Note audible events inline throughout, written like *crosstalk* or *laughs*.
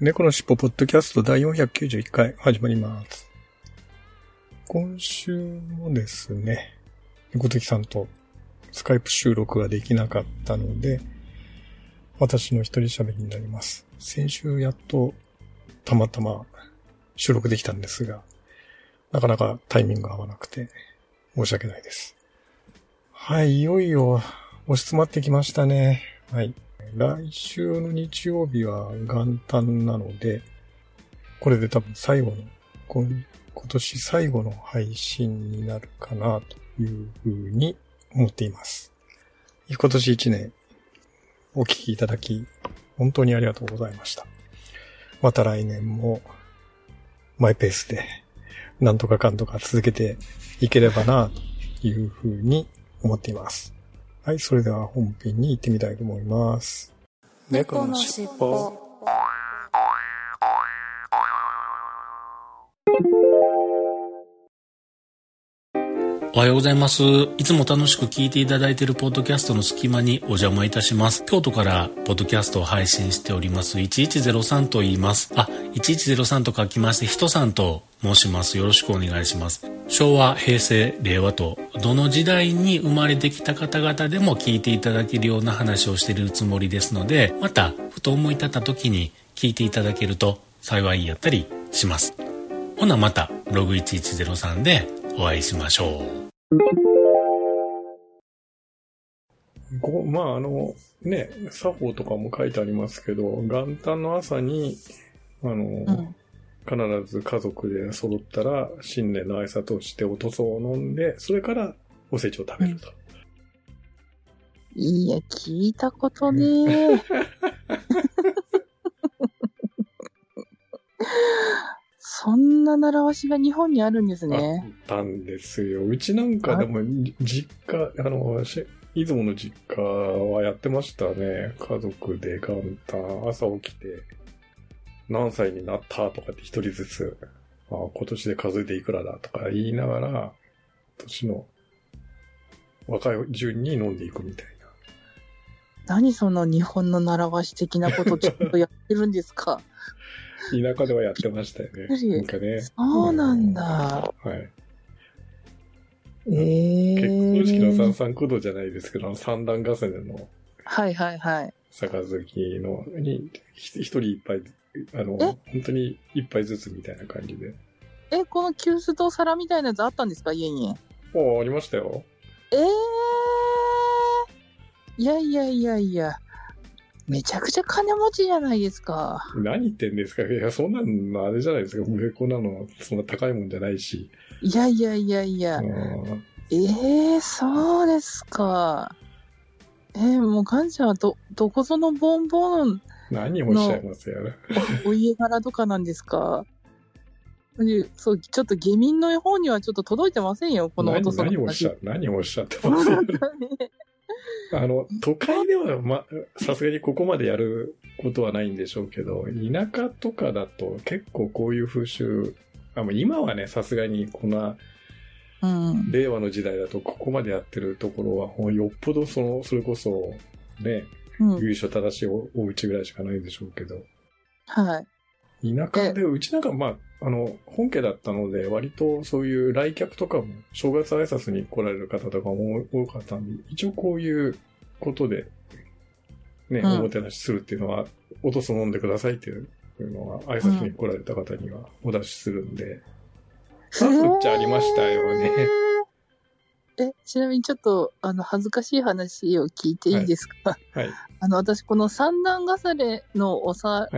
猫のしっぽポッドキャスト第491回始まります。今週もですね、猫好きさんとスカイプ収録ができなかったので、私の一人喋りになります。先週やっとたまたま収録できたんですが、なかなかタイミング合わなくて申し訳ないです。はい、いよいよ押し詰まってきましたね。はい。来週の日曜日は元旦なので、これで多分最後の、今年最後の配信になるかなというふうに思っています。今年一年お聞きいただき、本当にありがとうございました。また来年も、マイペースで、なんとかかんとか続けていければな、というふうに思っています。はい、それでは本編に行ってみたいと思います。猫のしっぽおはようございます。いつも楽しく聞いていただいているポッドキャストの隙間にお邪魔いたします。京都からポッドキャストを配信しております1103と言います。あ、1103と書きまして、人さんと申します。よろしくお願いします。昭和、平成、令和と、どの時代に生まれてきた方々でも聞いていただけるような話をしているつもりですので、また、ふと思い立った時に聞いていただけると幸いやったりします。ほなまた、ログ1103でお会いしましょう。こまあ、あの、ね、作法とかも書いてありますけど、元旦の朝に、あの、うん必ず家族で揃ったら、新年の挨拶をしておとそを飲んで、それからおせちを食べると。いや、聞いたことねえ。*laughs* *laughs* そんな習わしが日本にあるんですね。あったんですよ。うちなんかでも、実家、あの、し出雲の実家はやってましたね。家族で元旦、朝起きて、何歳になったとかって一人ずつ、あ今年で数えていくらだとか言いながら、年の若い順に飲んでいくみたいな。何その日本の習わし的なことちょっとやってるんですか？田舎ではやってましたよね。なんかね。そうなんだ。はい。ええ結婚式の三三九度じゃないですけど、三段重ねのはいはいはい。杯のに、ひ一人一杯、あの、え？本当に一杯ずつみたいな感じで。え、この急須と皿みたいなやつあったんですか家に？ああ、ありましたよ。ええいやいやいやいや。めちゃくちゃ金持ちじゃないですか。何言ってんですか？いや、そんなのあれじゃないですか。上こんなの、そんな高いもんじゃないし。いやいやいやいや。うんええそうですか。えー、もうガンちゃんはど、どこぞのボンボン何をおっしゃいますよ。お家柄とかなんですか？でそう、ちょっと下民の方にはちょっと届いてませんよ、この何音その何をおっしゃ、何をおっしゃってます？あの、都会では、ま、さすがにここまでやることはないんでしょうけど、田舎とかだと結構こういう風習、あもう今はね、さすがにこんなうん。令和の時代だとここまでやってるところは、よっぽどその、それこそ、ね、うん。由緒正しいおお家ぐらいしかないでしょうけど、はい。田舎で、うちなんかまあ、あの、本家だったので、割とそういう来客とかも、正月挨拶に来られる方とかも多かったんで、一応こういうことで、ね、うんおもてなしするっていうのは、おとそ飲んでくださいっていうのは、挨拶に来られた方にはお出しするんで、*laughs* あそっちありましたよね。え、ちなみにちょっと、あの、恥ずかしい話を聞いていいですか、はい。あの、私、この三段重ねのお皿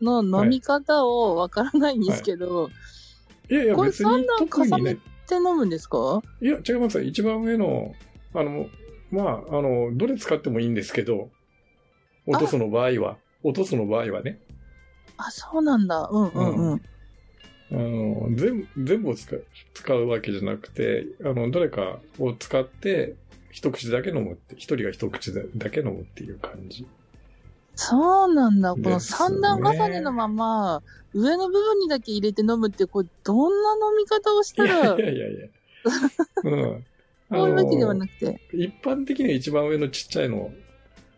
の飲み方をわからないんですけど、いやいや、これ三段特にね、って飲むんですか？いや、違いますよ。一番上の、あの、まあ、あの、どれ使ってもいいんですけど、落とすの場合は、落とすの場合はね。あ、そうなんだ。うんうんうん。あの、全全部を使う使うわけじゃなくて、あの、どれかを使って、一口だけ飲むって、一人が一口だけ飲むっていう感じ。そうなんだ。この三段重ねのまま、上の部分にだけ入れて飲むって、これ、どんな飲み方をしたら、いやいやいや。うん。あこういうわけではのなくて。一般的には一番上のちっちゃいの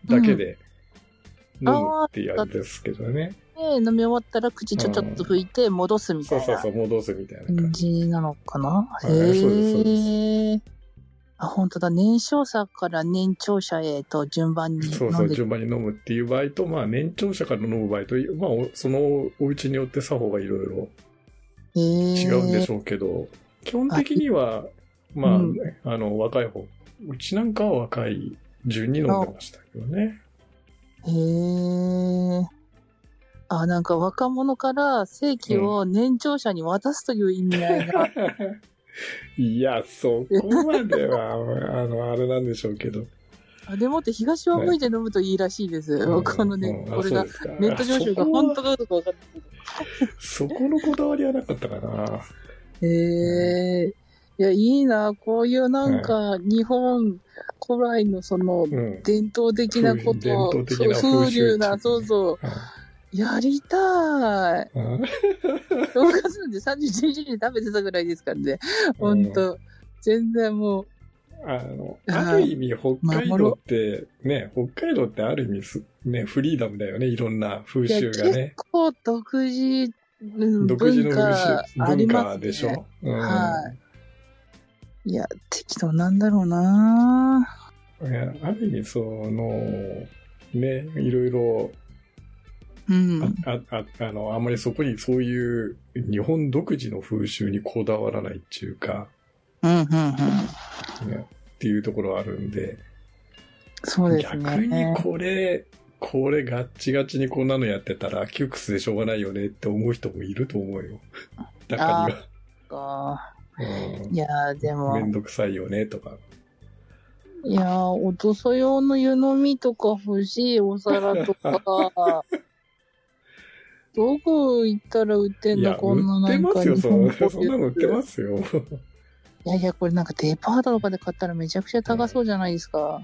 だけで飲むってやつですけどね。で、飲み終わったら口ちょちょっと拭いて戻すみたいなそうそうそう、戻すみたいな感感じ。じなのかな？いそうですそうへえ。あ、本当だ。年少者から年長者へと順番にそうそう、順番に飲むっていう場合と、まあ、年長者から飲む場合と、まあ、おそのお家によって作法がいろいろ違違うんでしょうけど、基本的には、まあ、うんねあの、若い方、うちなんかは若い順に飲んでましたけどね。へえ。あ、なんか若者から正規を年長者に渡すという意味合いが。*laughs* いや、そこまでは、*laughs* あの、あれなんでしょうけど。あでもって東を向いて飲むといいらしいです。このね、これがネット上昇が本当かどうかわかんないけど。そこのこだわりはなかったかな。へえ。いや、いいな。こういうなんか、日本古来のその、うん。伝統的なこ伝と、う風流な、そうそう。やりたい。うん動画するんで31日に食べてたぐらいですからね。ほんと。全然もう、あの、ある意味、北海道って、ね、北海道ってある意味す、ね、フリーダムだよね、いろんな風習がね結。構独自、うん独自の文風化習、文ありますね。化でしょ？うんはいいや、適当なんだろうないやある意味、その、ね、いろいろ、うん。あ、あ、ああの、あんまりそこにそういう日本独自の風習にこだわらないっていうか、うん、うん、うん。ねっていうところはあるんで、そうですね。逆にこれ、これガッチガチにこんなのやってたら窮屈でしょうがないよねって思う人もいると思うよ。*laughs* 中には。かうんいやー、でめも、んどくさいよねとか。いやー、おとそ用の湯飲みとか欲しいお皿とか、*laughs* どこ行ったら売ってんの？こんな売ってなんかますよ、そんなの売ってますよ。いやいや、これなんかデパートとかで買ったらめちゃくちゃ高そうじゃないですか。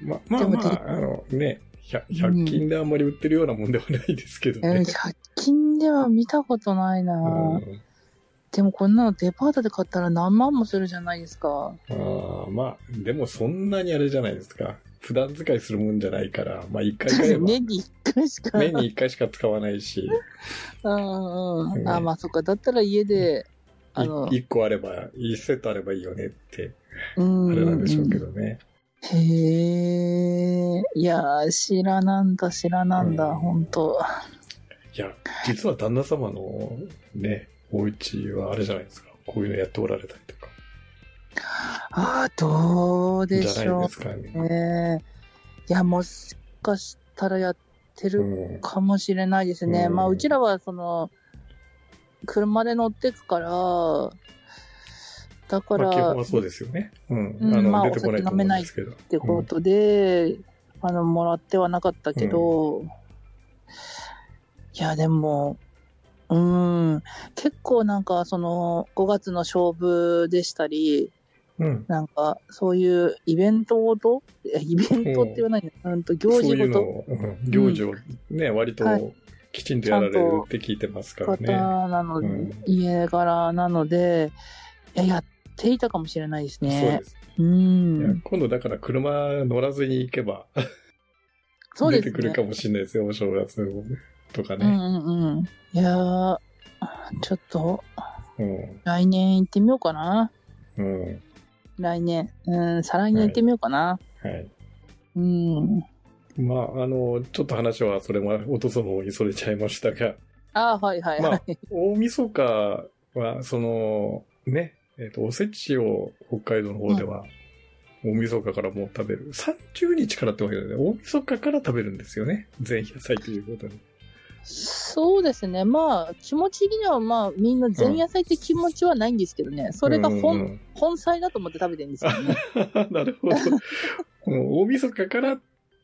ま、まあでもまあ、あのね、100, 100均であんまり売ってるようなもんではないですけどえーね。100均では見たことないな、うんでもこんなのデパートで買ったら何万もするじゃないですか。あーまあ、でもそんなにあれじゃないですか。普段使いするもんじゃないから、まあ一回買えば、*laughs* 年に1回しか。年に一回しか使わないし、うんうん。ねあ、まあそっか。だったら家で、あの、い一個あれば、一セットあればいいよねって、うんあれなんでしょうけどね。へえ。いやー、知らなんだ、知らなんだ、うんほんと。いや、実は旦那様のね、お家はあれじゃないですか。こういうのやっておられたりとか。ああ、どうでしょじゃないですかうね。ね。いや、もしかしたらやってうるん。かもしれないですね。うんまあ、うちらは、その、車で乗ってくから、だから、まあ基本はそうですよね。うん。うんあの、まあ出てこないと思うんですけど。ってことで、あの、もらってはなかったけど、いや、でも、うーん、結構なんか、その、5月の勝負でしたり、うん。なんか、そういうイベントごと？イベントって言わないの、うんと、行事ごと？いううん行事をね、割とはいきちんとやられるって聞いてますから方ね。なの、うん家柄なので、いや、やっていたかもしれないですそうねで。す。うん。今度だから車乗らずに行けばそうですね。出てくるかもしれないですよ、お正月とかね。うんうんうん。いやー、ちょっと、うん。来年行ってみようかな。うん。来年。うん、再来年行ってみようかな。はい。うん。まあ、あの、ちょっと話はそれも、お父さんの方にそれちゃいましたが、あーはいはいまあはい。、大晦日は、その、ね、えっ、と、おせちを北海道の方では、大晦日からもう食べる。30日からってわけだよね。大晦日から食べるんですよね。前夜祭ということに。そうですね。まあ、気持ち的にはまあ、みんな前夜祭って気持ちはないんですけどね。それが本、うんうん本祭だと思って食べてるんですよね。*laughs* なるほど。もう大晦日から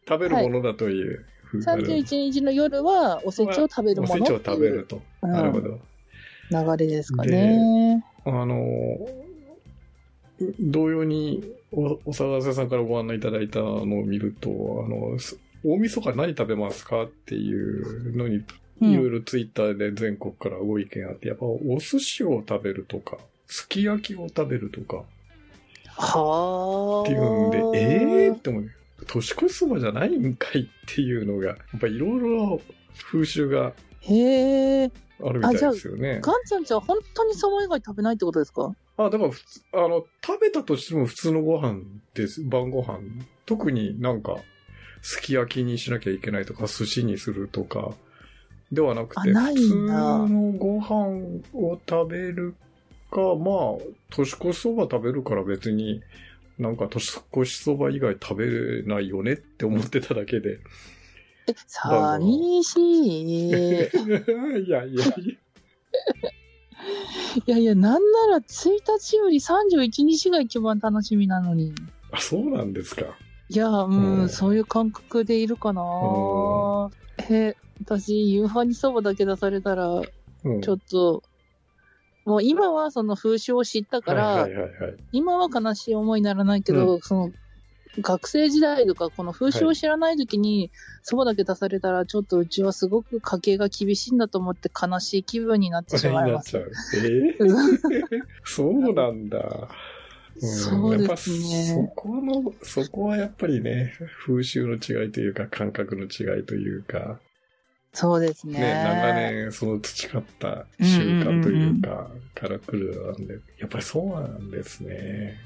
食べるものだという *laughs* 31日の夜はおせちを食べるものおせちを食べると。うんなるほど。流れですかね。あの、同様にお、お騒がせさんからご案内いただいたのを見ると、あの、す大晦日何食べますかっていうのに、うんいろいろツイッターで全国からご意見あって、やっぱお寿司を食べるとか、すき焼きを食べるとかはあ。っていうんで、ええー、って思う。年越しそばじゃないんかいっていうのが、やっぱいろいろ風習がへえ。あるみたいですよね。ガンちゃんちは本当にそば以外食べないってことですか？あ、だから普通、あの、食べたとしても普通のご飯です。晩ご飯。特になんか、すき焼きにしなきゃいけないとか、寿司にするとか、ではなくて、普通のご飯を食べるか、まあ、年越しそば食べるから別に、なんか年越しそば以外食べれないよねって思ってただけで。え、寂しい。い *laughs* やいやいや。いやいや、なんなら1日より31日が一番楽しみなのに。あ、そうなんですか。いや、うん、うんそういう感覚でいるかなうえ、私、夕飯にそばだけ出されたら、うん。ちょっと、もう今はその風習を知ったから。今は悲しい思いにならないけど、その、学生時代とか、この風習を知らない時に、そばだけ出されたら、ちょっとうちはすごく家計が厳しいんだと思って悲しい気分になってしまいます。*laughs* えー？*laughs* そうなんだ。んそうですねやっぱそこの、そこはやっぱりね、風習の違いというか、感覚の違いというか、そうですね。ね、長年その培った習慣というか、から来るなんで、やっぱりそうなんですね。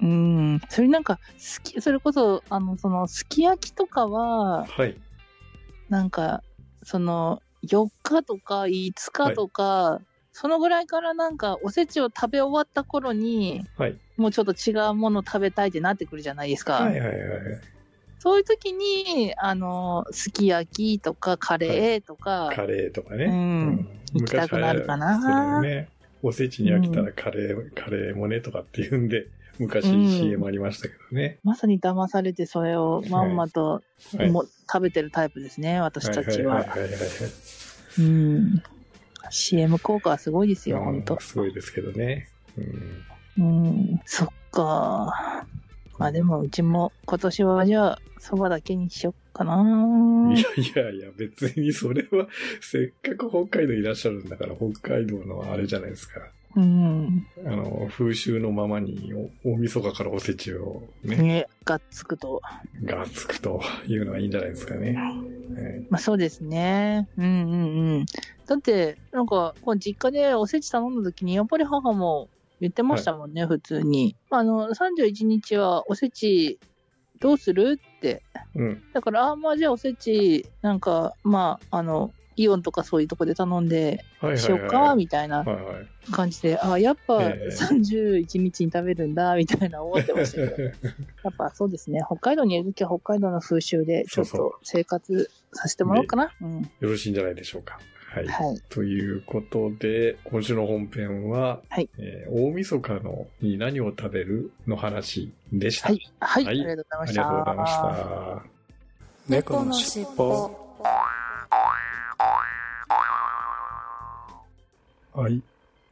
うん。それなんか、好き、それこそ、あの、その、すき焼きとかうんは、はい。なんか、その、4日とか5日とか、そのぐらいからなんか、おせちを食べ終わった頃に、はい。もうちょっと違うもの食べたいってなってくるじゃないですか。はいはいはい。そういう時に、あの、すき焼きとかカレーとか、カレーとかね。うん行きたくなるかな。おせちに飽きたらカレー、カレーもねとかっていうんで、昔うん CM ありましたけどね。まさに騙されてそれをまんまと、はいも食べてるタイプですね、私たちは。はいはいはいはいはい。うん。CM 効果はすごいですよ、うんほんと。すごいですけどね。うんうん。そっか。まあでも、うちも今年はじゃあ、そばだけにしよっかな。いやいやいや、別にそれは、せっかく北海道いらっしゃるんだから、北海道のあれじゃないですか。うん。あの、風習のままに、お大晦日からおせちをね、ね、がっつくと。がつくというのはいいんじゃないですかね。はいまあそうですね。うんうんうん。だって、なんか、こう実家でおせち頼んだ時に、やっぱり母も言ってましたもんね、普通に。あの、31日はおせちどうするって。うん。だから、あ、まあじゃあおせち、なんか、まあ、あの、イオンとかそういうとこで頼んで。しようか、みたいなはいはい。感じで、あ、やっぱええ31日に食べるんだ、みたいな思ってましたけど。*laughs* やっぱそうですね。北海道にいるときは北海道の風習で、ちょっと生活させてもらおうかな。うん。よろしいんじゃないでしょうか。はい。はい。ということで、今週の本編は、はいえー大晦日のに何を食べるの話でした。はい。はい。はいありがとうございました。ありがとうございました。猫のしっぽはい。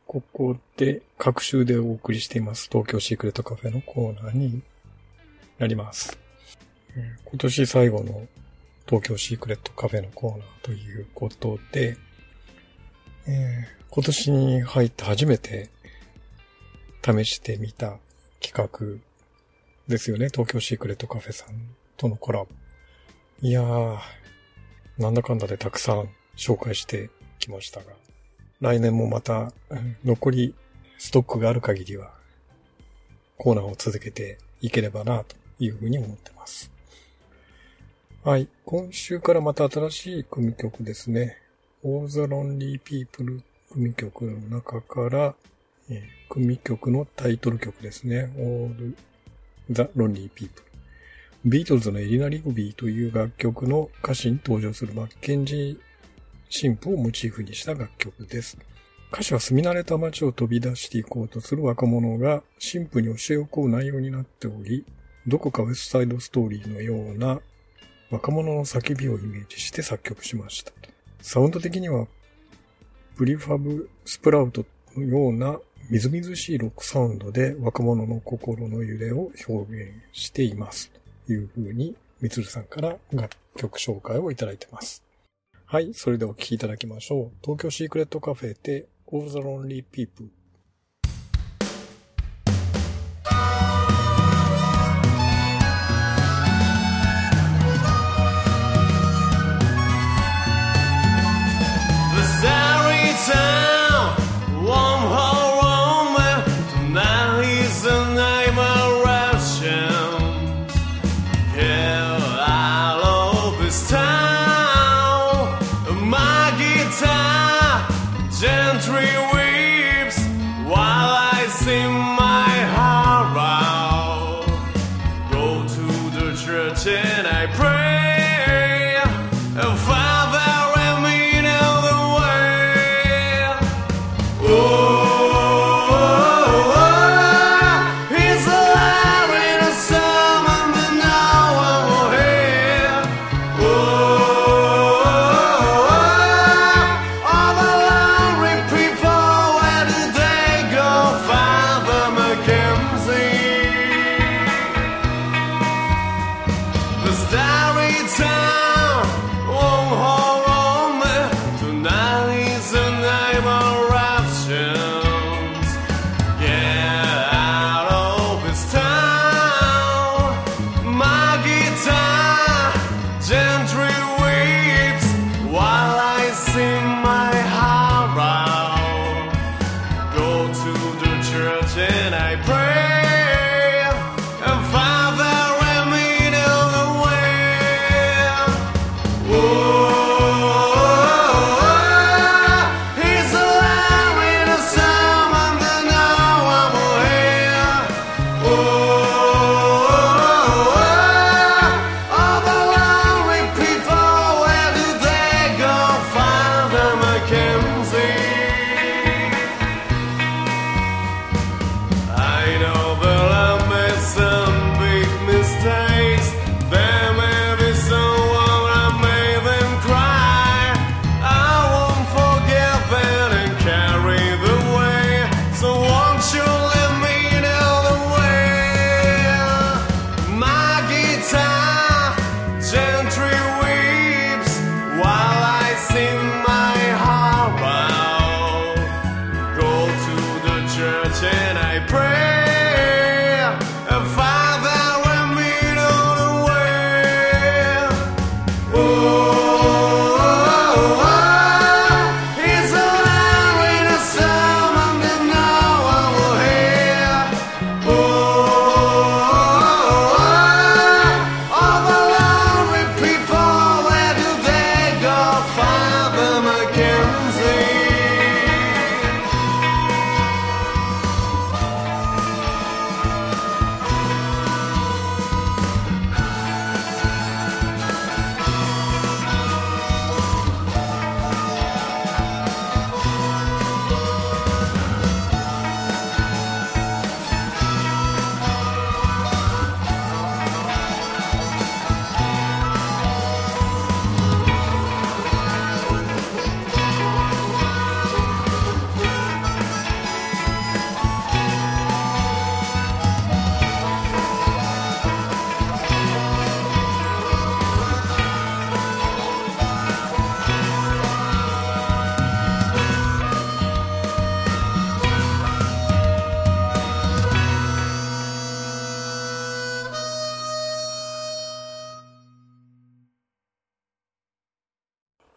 ここで、各週でお送りしています、東京シークレットカフェのコーナーになります。今年最後の東京シークレットカフェのコーナーということで、えー今年に入って初めて試してみた企画ですよね。東京シークレットカフェさんとのコラボ。いやー、なんだかんだでたくさん紹介してきましたが、来年もまた、残りストックがある限りは、コーナーを続けていければな、というふうに思ってます。はい。今週からまた新しい組曲ですね。All the Lonely People 組曲の中から、えー組曲のタイトル曲ですね。All the Lonely People。ビートルズのエリナ・リグビーという楽曲の歌詞に登場するマッケンジー神父をモチーフにした楽曲です。歌詞は住み慣れた街を飛び出していこうとする若者が神父に教えを請う内容になっており、どこかウエストサイドストーリーのような若者の叫びをイメージして作曲しました。サウンド的には、プリファブスプラウトのようなみずみずしいロックサウンドで若者の心の揺れを表現しています。という風に、みつるさんから楽曲紹介をいただいてます。はい、それではお聴きいただきましょう。東京シークレットカフェで All the Lonely People。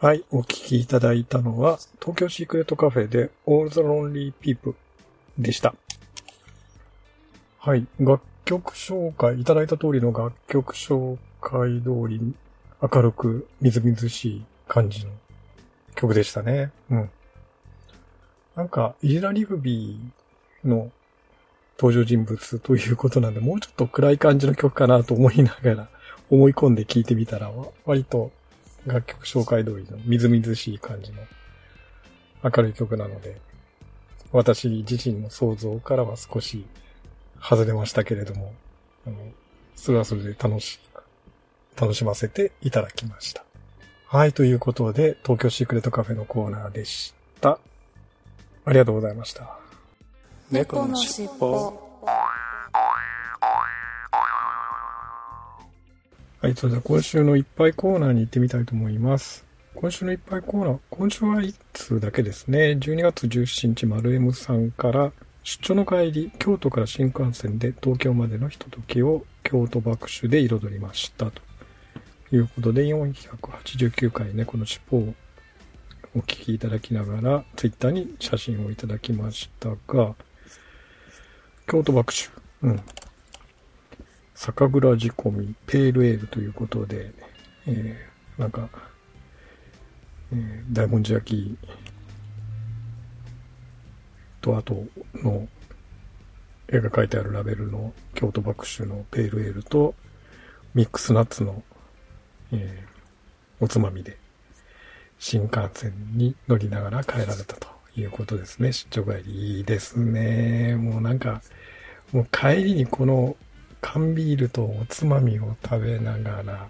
はい、お聞きいただいたのは、東京シークレットカフェで All the Lonely People でした。はい、楽曲紹介、いただいた通りの楽曲紹介通り、明るく、みずみずしい感じの曲でしたね。うん。なんか、イジラ・リグビーの登場人物ということなんで、もうちょっと暗い感じの曲かなと思いながら、思い込んで聴いてみたら、割と楽曲紹介通りのみずみずしい感じの明るい曲なので、私自身の想像からは少し外れましたけれども、あの、それはそれで楽し楽しませていただきました。はい、ということで、東京シークレットカフェのコーナーでした。ありがとうございました。猫のしっぽはい、それでは今週のいっぱいコーナーに行ってみたいと思います。今週のいっぱいコーナー、今週は1通だけですね。12月17日、丸 M さんから、出張の帰り、京都から新幹線で東京までのひとときを京都爆酒で彩りました。ということで、489回ね、この尻尾をお聞きいただきながら、ツイッターに写真をいただきましたが、京都爆酒、うん。酒蔵仕込み、ペールエールということで、えー、なんか、えー大文字焼きと、あとの、絵が描いてあるラベルの京都爆酒のペールエールと、ミックスナッツの、えーおつまみで、新幹線に乗りながら帰られたということですね。出張帰りいいですね。もうなんか、もう帰りにこの缶ビールとおつまみを食べながら、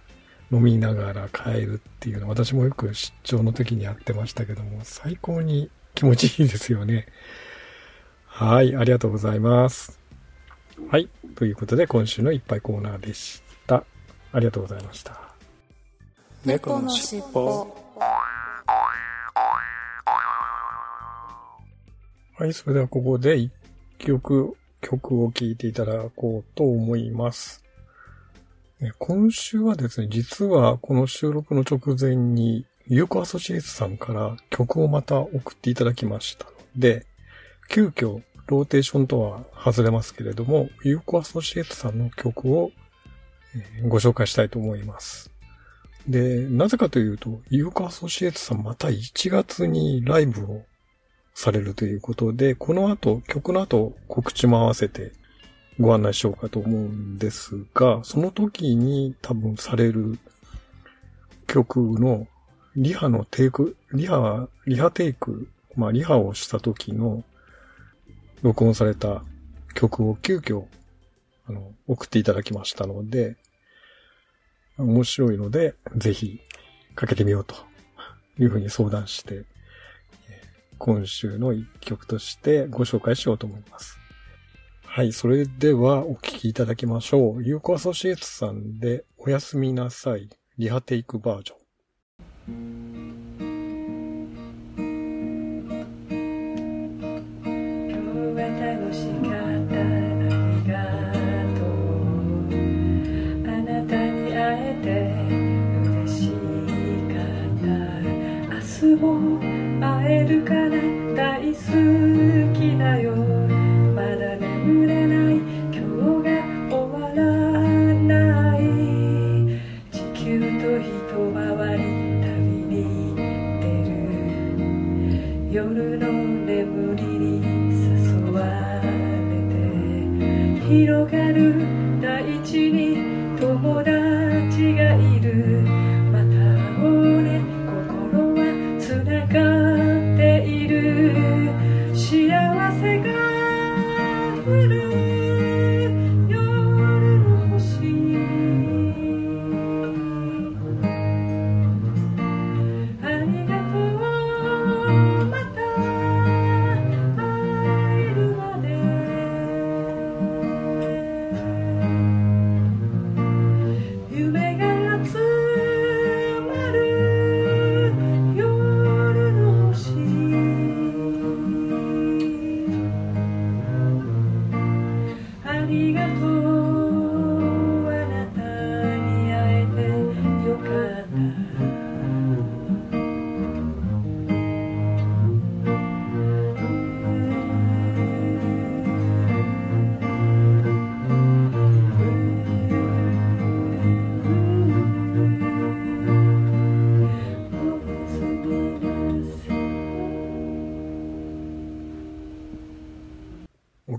飲みながら帰るっていうのは私もよく出張の時にやってましたけども、最高に気持ちいいですよね。はい、ありがとうございます。はい、ということで今週のいっぱいコーナーでした。ありがとうございました。猫のしっぽはい、それではここで一曲、曲を聴いていただこうと思います。今週はですね、実はこの収録の直前に、ユーコアソシエイツさんから曲をまた送っていただきましたので、急遽ローテーションとは外れますけれども、ユーコアソシエイツさんの曲をご紹介したいと思います。で、なぜかというと、ユーコアソシエイツさんまた1月にライブをされるということで、この後、曲の後告知も合わせてご案内しようかと思うんですが、その時に多分される曲のリハのテイク、リハは、リハテイク、まあリハをした時の録音された曲を急遽あの送っていただきましたので、面白いので、ぜひかけてみようというふうに相談して、今週の一曲としてご紹介しようと思います。はい、それではお聴きいただきましょう。ユーコアソシエイツさんでおやすみなさい。リハテイクバージョン。広がる大地に友達がいる。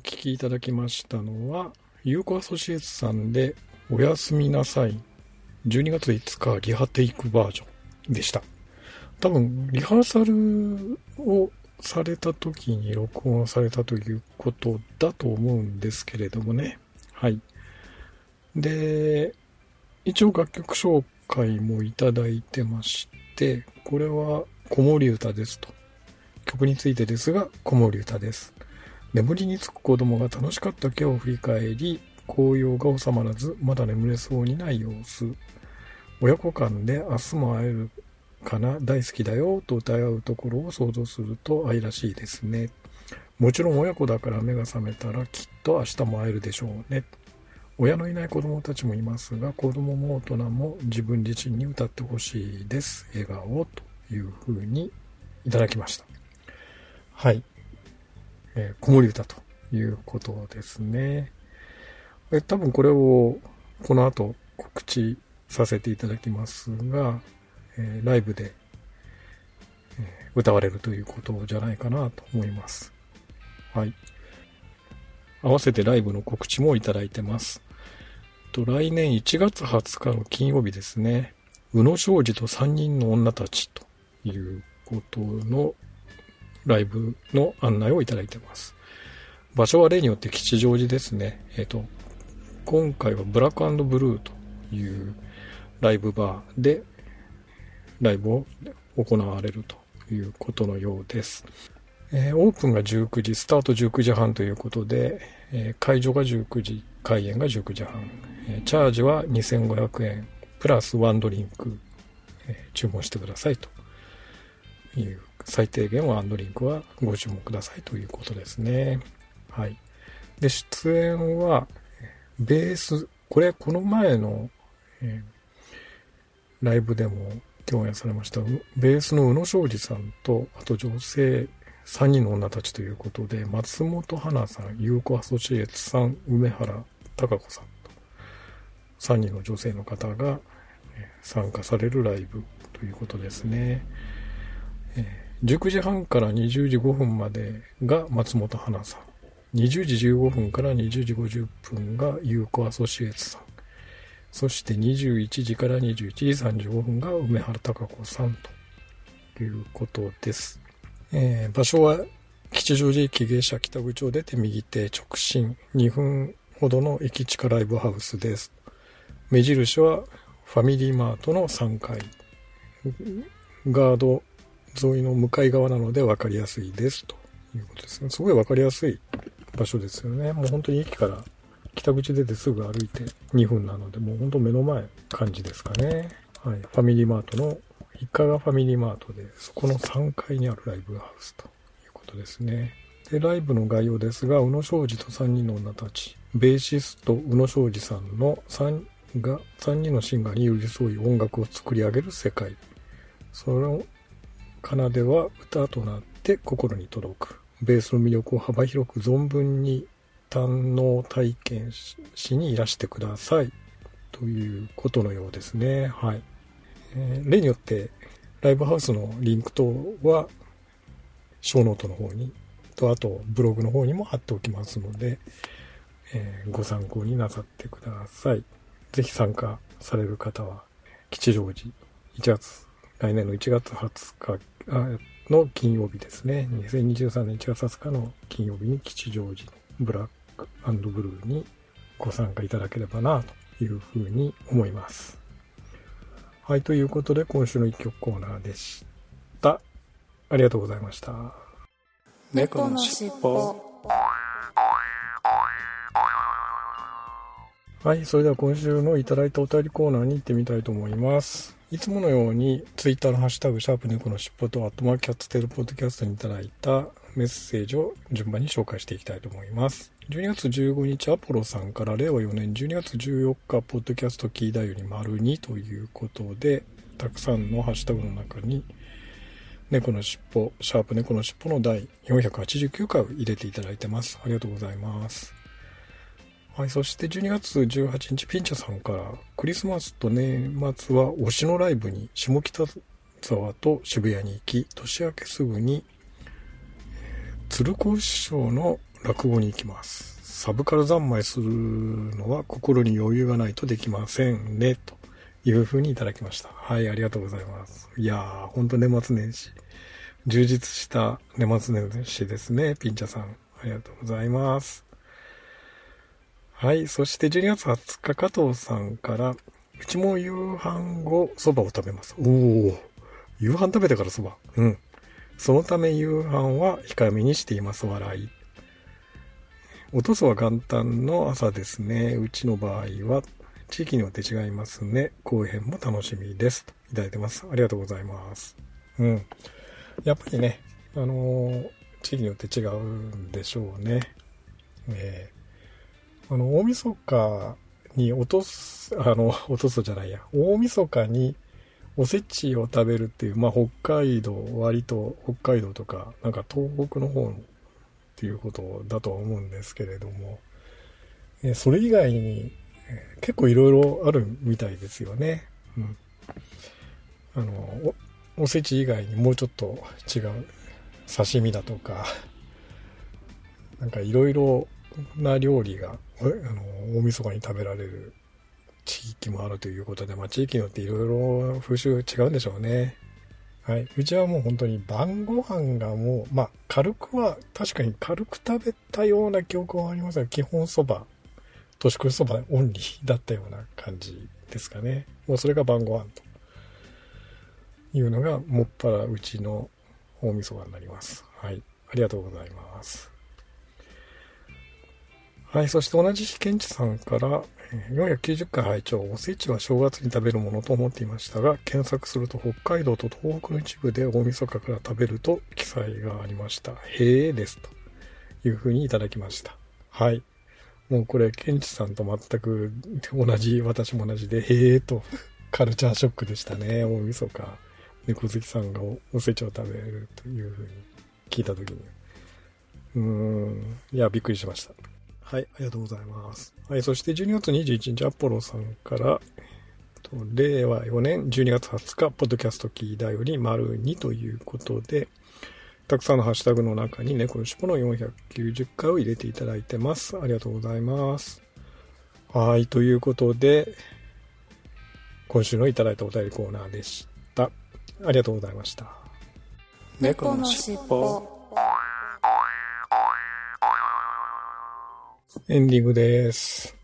聴きいただきましたのは、ユーコアソシエイツさんでおやすみなさい。12月5日リハテイクバージョンでした。多分、リハーサルをされた時に録音されたということだと思うんですけれどもね。はい。で、一応楽曲紹介もいただいてまして、これは子守歌ですと。曲についてですが、子守歌です。眠りにつく子供が楽しかった今日を振り返り、紅葉が収まらず、まだ眠れそうにない様子。親子間で明日も会えるかな、大好きだよ、と歌い合うところを想像すると愛らしいですね。もちろん親子だから目が覚めたらきっと明日も会えるでしょうね。親のいない子供たちもいますが、子供も大人も自分自身に歌ってほしいです。笑顔というふうにいただきました。はい。えー、子守歌ということですね。え多分これをこの後告知させていただきますが、えーライブで、えー歌われるということじゃないかなと思います。はい。合わせてライブの告知もいただいてます。と来年1月20日の金曜日ですね。宇野昌司と3人の女たちということのライブの案内をいただいてます。場所は例によって吉祥寺ですね。えっ、と、今回はブラックブルーというライブバーでライブを行われるということのようです。えーオープンが19時、スタート19時半ということで、えー会場が19時、開演が19時半。えーチャージは2500円、プラスワンドリンク、え注文してくださいという、最低限ワンドリンクはご注文くださいということですね。はい。で、出演は、ベース、これ、この前の、えーライブでも共演されました、ベースの宇野昌司さんと、あと女性3人の女たちということで、松本花さん、優子アソシエツさん、梅原孝子さんと、3人の女性の方が参加されるライブということですね。えー19時半から20時5分までが松本花さん。20時15分から20時50分が優子アソシエツさん。そして21時から21時35分が梅原孝子さんということです。えー場所は吉祥寺駅芸者北口を出て右手直進2分ほどの駅地下ライブハウスです。目印はファミリーマートの3階。ガード沿いの向かい側なので分かりやすいですということですね。すごい分かりやすい場所ですよね。もう本当に駅から北口出てすぐ歩いて2分なので、もう本当目の前感じですかね。はい。ファミリーマートの、一家がファミリーマートで、そこの3階にあるライブハウスということですね。で、ライブの概要ですが、宇野昌司と3人の女たち、ベーシスト宇野昌司さんの3が、3人のシンガーに寄り添い音楽を作り上げる世界。その奏では歌となって心に届く。ベースの魅力を幅広く存分に堪能体験しにいらしてください。ということのようですね。はい。えー例によって、ライブハウスのリンク等は、ショーノートの方に、と、あと、ブログの方にも貼っておきますので、えーご参考になさってください。ぜひ参加される方は、吉祥寺、1月、来年の1月20日の金曜日ですね。2023年1月20日の金曜日に吉祥寺のブラックブルーにご参加いただければな、というふうに思います。はい、ということで今週の一曲コーナーでした。ありがとうございました。猫のしっぽはい、それでは今週のいただいたお便りコーナーに行ってみたいと思います。いつものように、ツイッターのハッシュタグ、シャープ猫のしっぽと、アットマークキャッツテールポッドキャストにいただいたメッセージを順番に紹介していきたいと思います。12月15日、アポロさんから令和4年12月14日、ポッドキャストキーだより丸2ということで、たくさんのハッシュタグの中に、猫のしっぽ、シャープ猫のしっぽの第489回を入れていただいてます。ありがとうございます。はい、そして12月18日、ピンチャさんから、クリスマスと年末は推しのライブに下北沢と渋谷に行き、年明けすぐに、鶴光師匠の落語に行きます。サブカル三昧するのは心に余裕がないとできませんね、というふうにいただきました。はい、ありがとうございます。いやー、ほんと年末年始。充実した年末年始ですね、ピンチャさん。ありがとうございます。はい。そして12月20日、加藤さんから、うちも夕飯後、蕎麦を食べます。おお。夕飯食べてから蕎麦。うん。そのため夕飯は控えめにしています。笑い。おとそは元旦の朝ですね。うちの場合は、地域によって違いますね。後編も楽しみです。といただいてます。ありがとうございます。うん。やっぱりね、あのー地域によって違うんでしょうね。えーあの、大晦日に落とす、あの、落とすじゃないや、大晦日におせちを食べるっていう、まあ、北海道、割と北海道とか、なんか東北の方っていうことだとは思うんですけれども、えそれ以外に結構いろいろあるみたいですよね。うん。あの、お、おせち以外にもうちょっと違う刺身だとか、なんかいろいろな料理が、あの、大晦日に食べられる地域もあるということで、まあ地域によっていろいろ風習違うんでしょうね。はい。うちはもう本当に晩ご飯がもう、まあ軽くは、確かに軽く食べたような記憶はありますが、基本そば、年越しそばオンリーだったような感じですかね。もうそれが晩ご飯というのが、もっぱらうちの大晦日になります。はい。ありがとうございます。はい。そして同じ日、ケンチさんから、490回拝聴おせちは正月に食べるものと思っていましたが、検索すると北海道と東北の一部で大晦日から食べると記載がありました。へえです。というふうにいただきました。はい。もうこれ、ケンチさんと全く同じ、私も同じで、へえと、カルチャーショックでしたね。大晦日。猫好きさんがおおせちを食べるというふうに聞いたときに。うーん。いや、びっくりしました。はい、ありがとうございます。はい、そして12月21日、アポロさんから、令和4年12月20日、ポッドキャストキーだより丸2ということで、たくさんのハッシュタグの中に猫のしぽの490回を入れていただいてます。ありがとうございます。はい、ということで、今週のいただいたお便りコーナーでした。ありがとうございました。猫のしっぽ。エンディングです。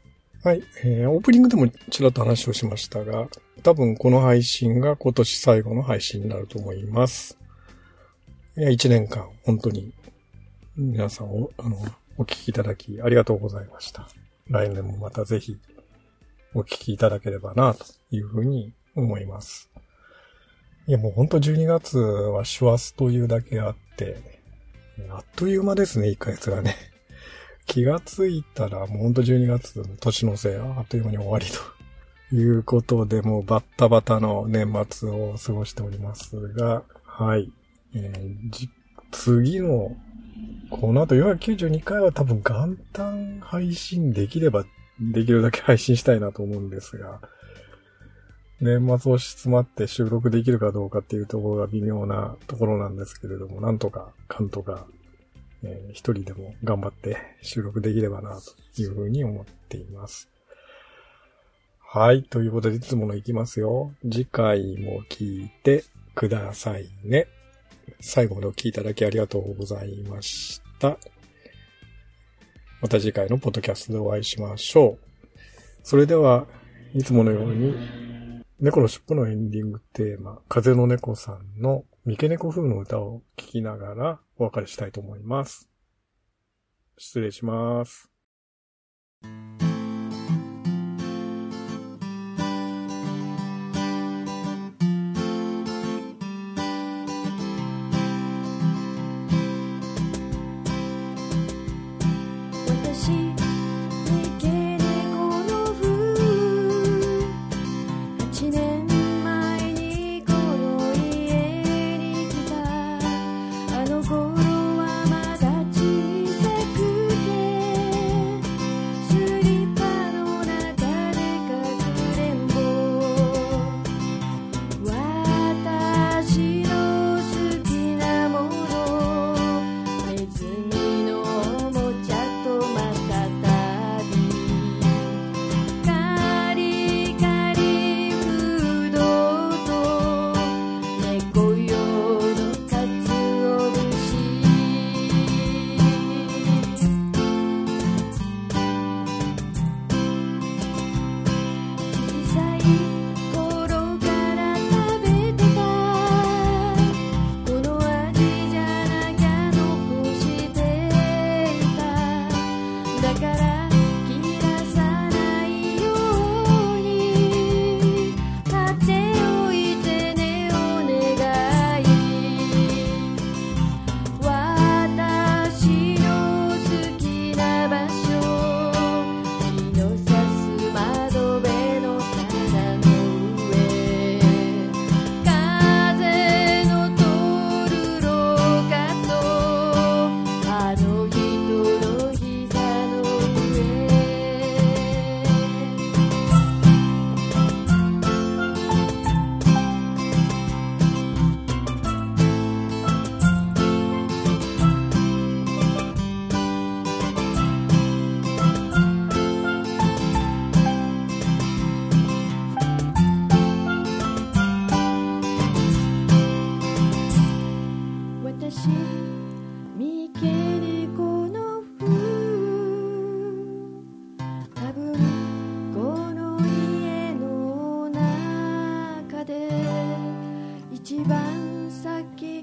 はい、えーオープニングでもちらっと話をしましたが、多分この配信が今年最後の配信になると思います。いや、1年間、本当に、皆さんお、あの、お聞きいただきありがとうございました。来年もまたぜひ、お聞きいただければな、というふうに思います。いや、もう本当12月は師走というだけあって、あっという間ですね、1ヶ月がね。気がついたら、もうほんと12月年のせい、あっという間に終わりと *laughs* いうことで、もうバッタバタの年末を過ごしておりますが、はい。えー次の、この後492回は多分元旦配信できれば、できるだけ配信したいなと思うんですが、年末押し詰まって収録できるかどうかっていうところが微妙なところなんですけれども、なんとか、かんとか、えー一人でも頑張って収録できればな、というふうに思っています。はい。ということで、いつものいきますよ。次回も聞いてくださいね。最後までお聞きいただきありがとうございました。また次回のポッドキャストでお会いしましょう。それでは、いつものように、猫のしっぽのエンディングテーマ、風の猫さんの三毛猫風の歌を聴きながらお別れしたいと思います。失礼します。番先